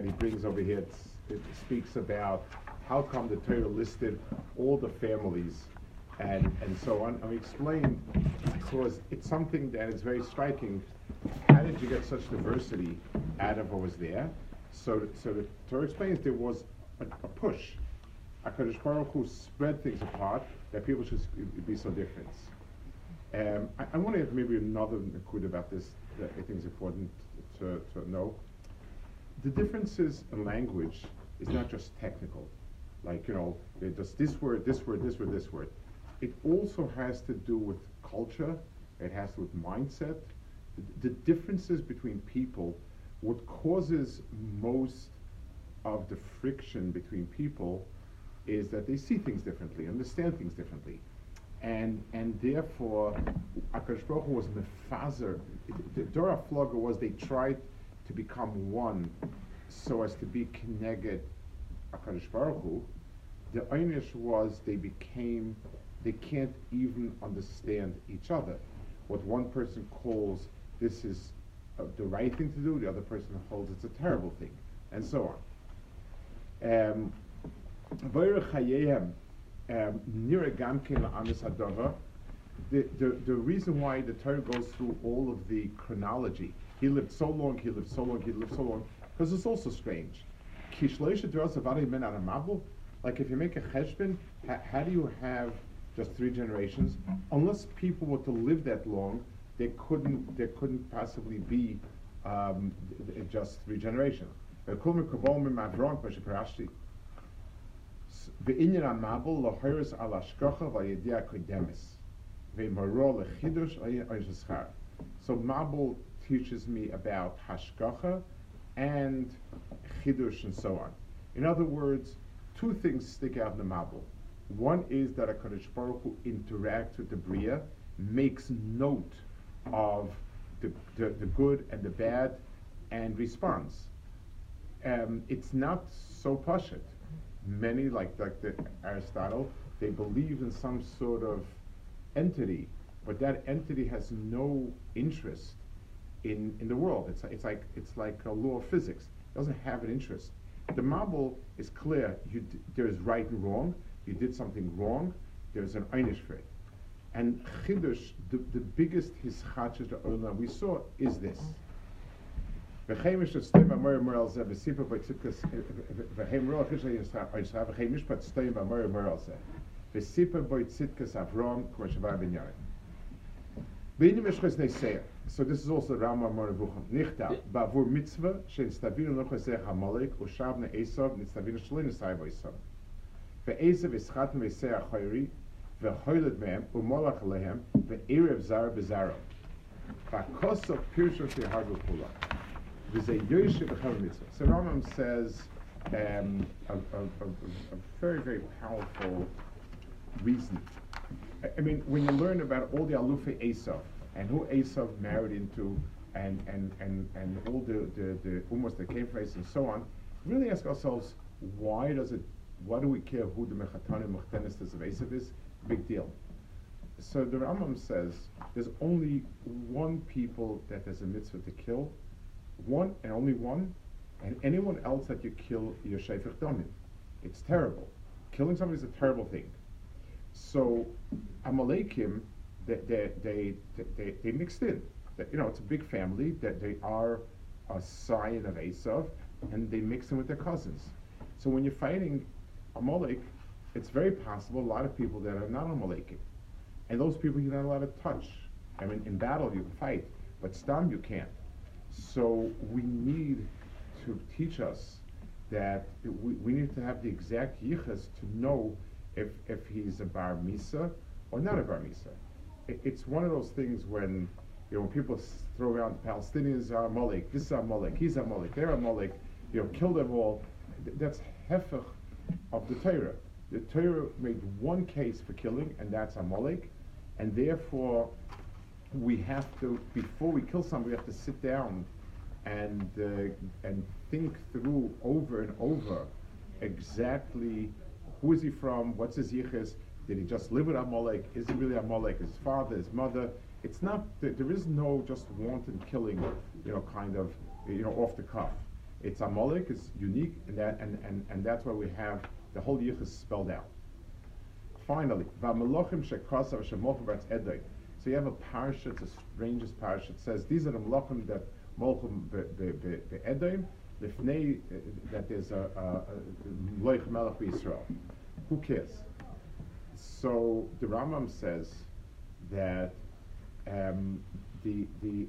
that he brings over here. It speaks about how come the Torah listed all the families and, and so on. And we explain because it's something that is very striking. How did you get such diversity out of what was there? So, so the Torah explains there was a, push. a push. HaKadosh Baruch Hu spread things apart that people should be so different. Um, I, I want to have maybe another quote about this that I think is important to, to know. The differences in language is not just technical, like, you know, just this word, this word, this word, this word. It also has to do with culture, it has to do with mindset. The, the differences between people, what causes most of the friction between people is that they see things differently, understand things differently and and therefore Akash Baruch was mefazer. Dor Haflagah was they tried to become one, so as to be connected Akash Baruch Hu. The Einish was they became they can't even understand each other. What one person calls this is uh, the right thing to do, the other person holds it's a terrible thing, and so on. Um, um, the, the, the reason why the Torah goes through all of the chronology, he lived so long, he lived so long, he lived so long, because it's also strange. Like if you make a cheshbon, how do you have just three generations? Unless people were to live that long, they couldn't, there couldn't possibly be um, just three generations. בעניין המבול להרס על השכחה והידיעה הקודמת, ומרו לחידוש השכר. So Mabul teaches me about hashgacha and chidush and so on. In other words, two things stick out in the Mabul. One is that a Kadosh Baruch Hu interacts with the Bria, makes note of the, the, the good and the bad, and responds. Um, it's not so pashut many, like, like the Aristotle, they believe in some sort of entity, but that entity has no interest in, in the world. It's, it's like, it's like a law of physics. It doesn't have an interest. The Mabul is clear. there is right and wrong. You did something wrong. There's an einish for it. And Chidush, the, the biggest hischachas that the Olam we saw is this. Avrom, ne'seir. So this is also Rambam Moreh Nevuchim. Nichta, bavur mitzvah, shein stavinu no chosech ha-molek, o shavne Esav, nitstavinu shalin esai vo Esav. Ve-Esav ischat meisei ha-choyri, ve-choyled mehem, u-molach lehem, ve-erev zar bezaro. Va-kosov pirsho she-hargu pula. There's a Yoshe mitzvah. So Rambam says um, a, a, a, a, very, very powerful reason. I mean, when you learn about all the Alufe Esav and who Esav married into and, and, and, and all the, the, the almost the came from and so on, really ask ourselves, why does it, why do we care who the Mechatanim Mechtenis of Esav is? Big deal. So the Rambam says there's only one people that there's a mitzvah to kill, one and only one, and anyone else that you kill, you're shayfich damim. It's terrible. Killing somebody is a terrible thing. So Amalekim, they, they, they, they, they mixed in. You know, it's a big family, that they are a scion of Esav, and they mix in with their cousins. So when you're fighting Amalek, it's very possible a lot of people that are not Amalekim. And those people you're not allowed to touch. I mean, in battle you can fight, but stam you can't. So we need to teach us that we, we need to have the exact yichas to know if, if he's a bar misa or not a bar misa. It, it's one of those things when you know when people throw around the Palestinians are a Molek, this is a Molek, he's a Molek, they're a Molek, you know, kill them all. that's hefech of the Torah. The Torah made one case for killing, and that's Amalek, and therefore we have to, before we kill somebody, we have to sit down and uh, and think through over and over exactly who is he from, what's his yichus, did he just live with Amalek, is he really Amalek, his father, his mother. It's not, there is no just wanton killing, you know, kind of, you know, off the cuff. It's Amalek, it's unique, and, that, and, and, and that's why we have the whole yichus spelled out. Finally, the so you have a parasha, it's the strangest parasha. It says these are the malachim that molchim be'edim, lifnei uh, that there's a loich melech Israel. Who cares? So the Rambam says that um, the the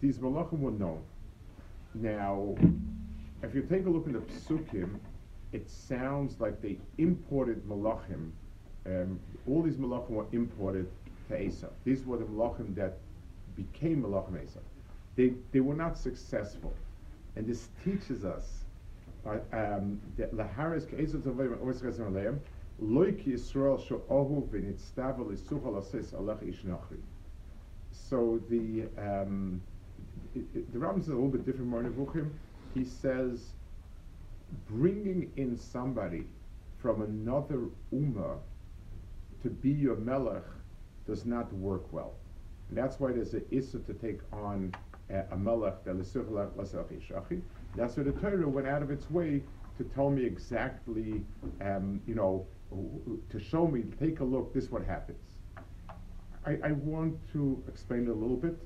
these malachim were known. Now, if you take a look in the psukim, it sounds like they imported malachim. Um, all these malachim were imported to Esau. These were the Malachim that became Malachim Esau. They, they were not successful. And this teaches us uh, um, that So the um, it, the Rambam is a little bit different more He says bringing in somebody from another ummah to be your melech does not work well. And that's why there's an issa to take on uh, a melech that That's why the Torah went out of its way to tell me exactly, um, you know, to show me, take a look, this is what happens. I, I want to explain a little bit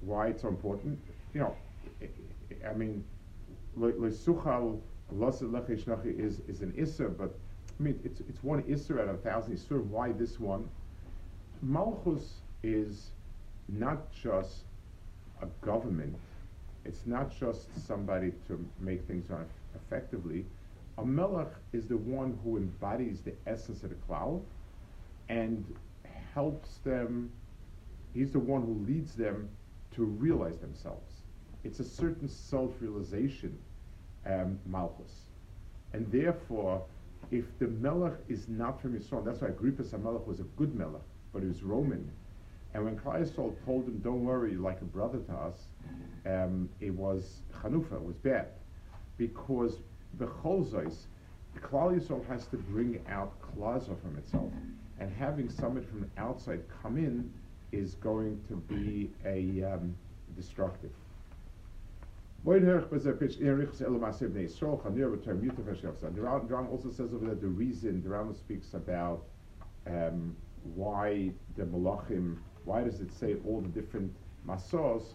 why it's so important. You know, I mean, lesuchal is is an issa, but I mean it's it's one issa out of a thousand issa. Why this one? Malchus is not just a government, it's not just somebody to make things run effectively. A melech is the one who embodies the essence of the Klal and helps them, he's the one who leads them to realize themselves. It's a certain self realization, um, Malchus. And therefore, if the melech is not from Yisrael, that's why Agrippas HaMelech was a good melech but he was Roman. And when Kleisol told him, "Don't worry, like a brother to us," um, it was Chanufa, it was bad, because the Cholzos, Klal Yisrael has to bring out Klaza from itself, and having somebody from outside come in is going to be a um, destructive. The Ram also says over there the reason the Ram speaks about um, why the Malachim, why does it say all the different Masos?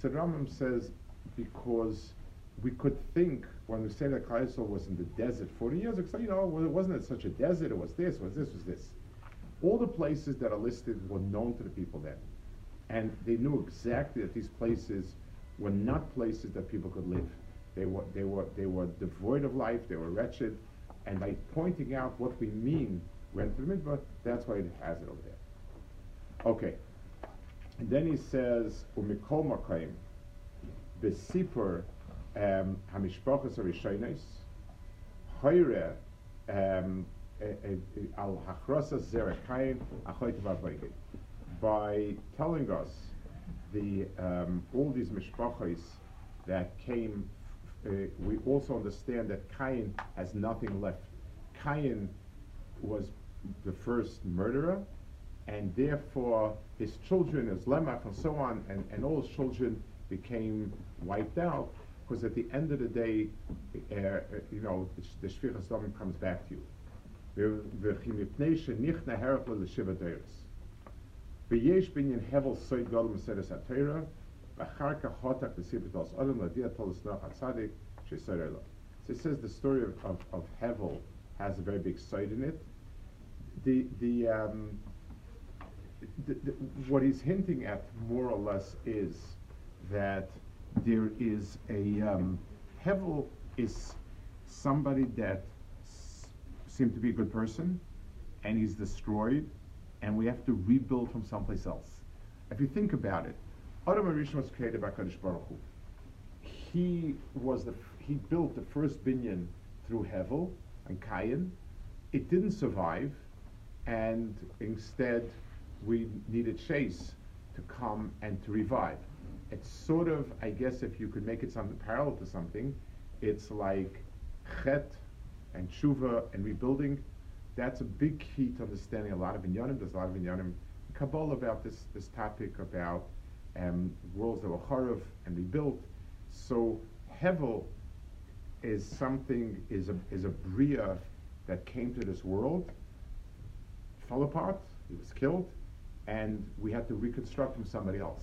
So Rambam says, because we could think when we say that Kaisel was in the desert 40 years ago, you know, it wasn't such a desert, it was this, it was this, it was this. All the places that are listed were known to the people then. And they knew exactly that these places were not places that people could live. They were, they were, they were devoid of life, they were wretched. And by pointing out what we mean went to the mitzvah, that's why it has it over there. Okay. And then he says, Umikol Makayim, Besipur Um, Al By telling us the um, all these mishpachos that came, uh, we also understand that Cain has nothing left. Cain was the first murderer, and therefore his children, his lemach, and so on, and, and all his children became wiped out Because at the end of the day, uh, uh you know, the shvichas damim comes back to you. ויש בעניין הבל סויד גדול מסרס התרא, ואחר כך הותק לסיבת אדם להדיע תולס נוח הצדיק שיסר אלו. So it says the story of, of, of Hevel has a very big side in it, the the, um, the, the, what he's hinting at more or less is that there is a um, Hevel is somebody that seemed to be a good person, and he's destroyed, and we have to rebuild from someplace else. If you think about it, Adam Arishon was created by Kadosh Baruch Hu. He was the he built the first binyan through Hevel and Kayin. It didn't survive, and instead we needed Chase to come and to revive. It's sort of, I guess, if you could make it something parallel to something, it's like Chet and Tshuva and rebuilding. That's a big key to understanding a lot of Inyanim. There's a lot of Inyanim Kabbalah about this, this topic about um, worlds that were Charav and rebuilt. So Hevel is something, is a, is a Bria that came to this world, fell apart, he was killed, and we had to reconstruct from somebody else.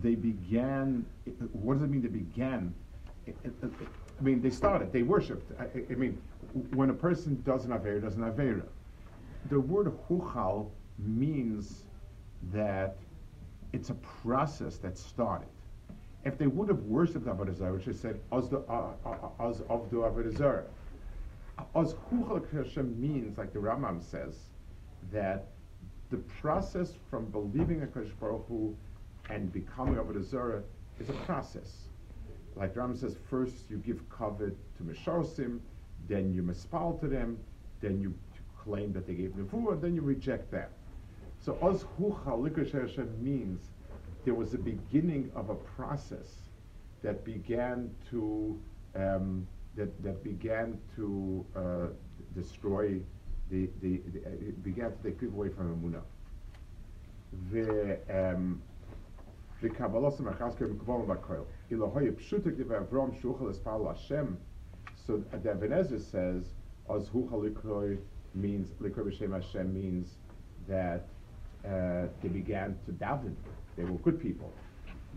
they began. What does it mean? They began. I mean, they started. They worshipped. I, I mean, when a person does an avera, does an avera. The word huchal means that it's a process that started. If they would have worshipped Avodah Zarah, which is said, as the as of the Avodah Zarah, as huchal Hashem means, like the Rambam says, that the process from believing a Kodesh Baruch Hu and becoming Avodah Zarah is a process. Like Rambam says, first you give covet to Mesharsim, then you mispal to them, then you claim that they gave nevuah, and then you reject that. So Oz Hucha means there was a beginning of a process that began to um, that, that began to uh, destroy the, the, the uh, began to take people away from Emunah. The um, the Kabbalah Semachasker Mekvom Bakoil. Elohoye Pshutik Div Avram Shuchal Espal Hashem so the Ibn Ezra says, "As likroy" means likroy b'shem Hashem means that uh, they began to daven. They were good people.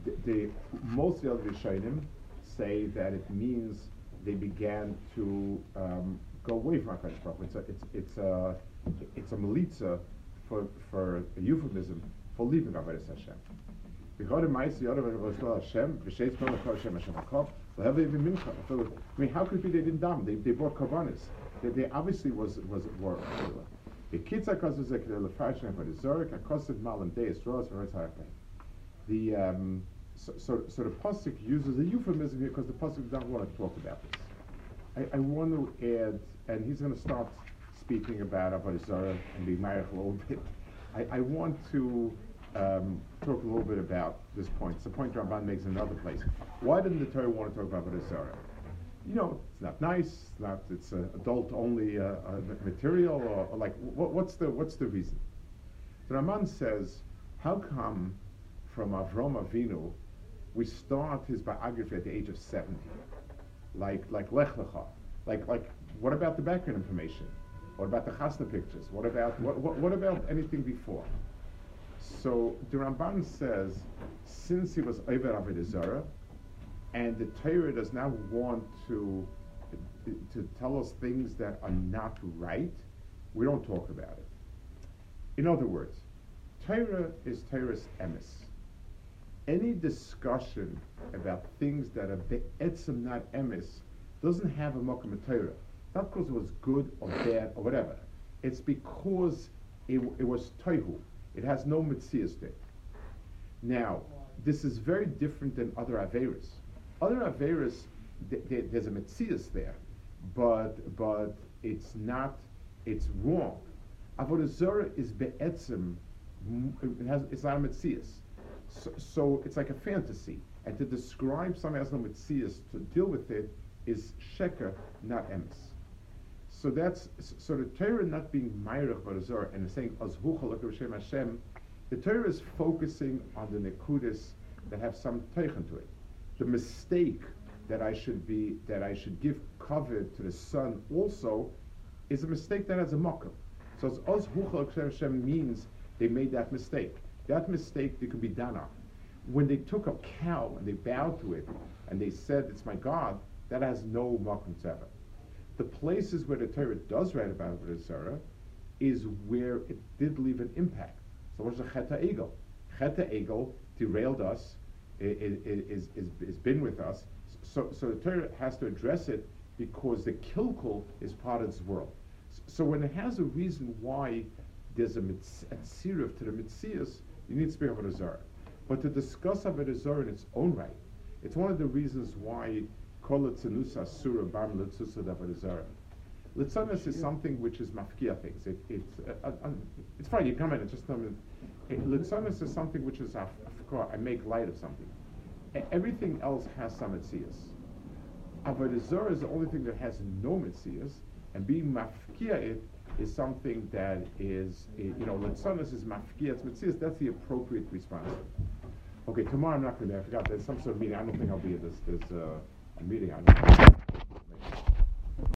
The, the most of the Rishonim say that it means they began to um, go away from Hakadosh Baruch It's a it's it's a it's a melitza for for a euphemism for leaving Avodas Hashem. I mean, how could it be they didn't daven? They, they brought karbanis. They, they obviously was was war. The kitza kazuzek the lefashim for the zorik akosid malam deis roas The um, so, so, so the pasuk uses a euphemism here because the pasuk doesn't want to talk about this. I, I want to add, and he's going to start speaking about Avodah Zarah and be married a little bit. I, I want to um, talk a little bit about this point. It's a point Ramban makes in another place. Why didn't the Torah want to talk about Avodah You know, it's not nice. It's not. It's uh, adult-only uh, uh, material, or, or like what, what's the what's the reason? The Ramban says, how come from Avram Avinu we start his biography at the age of seventy, like like Lech Lecha, like like what about the background information? What about the chasna pictures? What about what, what, what about anything before? So the Ramban says, since he was over Avodah and the Torah does not want to to tell us things that are not right, we don't talk about it. In other words, Torah is Torah's emes. Any discussion about things that are be'etzim not emes doesn't have a mokum Torah. Not because it was good or bad or whatever. It's because it, it was toihu. It has no Metzias there. Now, this is very different than other Averis. Other Averis, th- th- there's a Metzias there, but, but it's not, it's wrong. Avodah is be'etzim, mm, it has, it's not a Metzias. So, so, it's like a fantasy. And to describe something as no Metzias, to deal with it, is Sheker, not Emes. So that's so the Torah not being Ma'irach Barazor and saying as Hashem the Torah is focusing on the Nekudis that have some Teichen to it. The mistake that I should be that I should give cover to the son also is a mistake that has a mokum. So Oz Hashem means they made that mistake. That mistake they could be done on. When they took a cow and they bowed to it and they said, It's my God, that has no makom tzeva. The places where the Torah does write about Avodah Zarah is where it did leave an impact. So what's the Cheta Egel? Cheta Egel derailed us, is, is, is, been with us. So, so the Torah has to address it because the kilkul is part of its world. So when it has a reason why there's a, mitzirif to the mitzias, you need to speak about a zara. But to discuss about a zara in its own right, it's one of the reasons why kol tzenusa sura bam litzusa davar zara. Is something which is mafkia things. It, it's uh, uh, uh, it's fine. You come in and just tell me. Litzanis is something which is I make light of something. Everything else has some mitzias. Avodah is the only thing that has no mitzias, and being mafkia it is something that is, you know, letzanis is mafkia, it's mitzias, that's the appropriate response. Okay, tomorrow I'm not going to be, I forgot, there's some sort of meeting, I don't think I'll be at this, this uh, meeting. I don't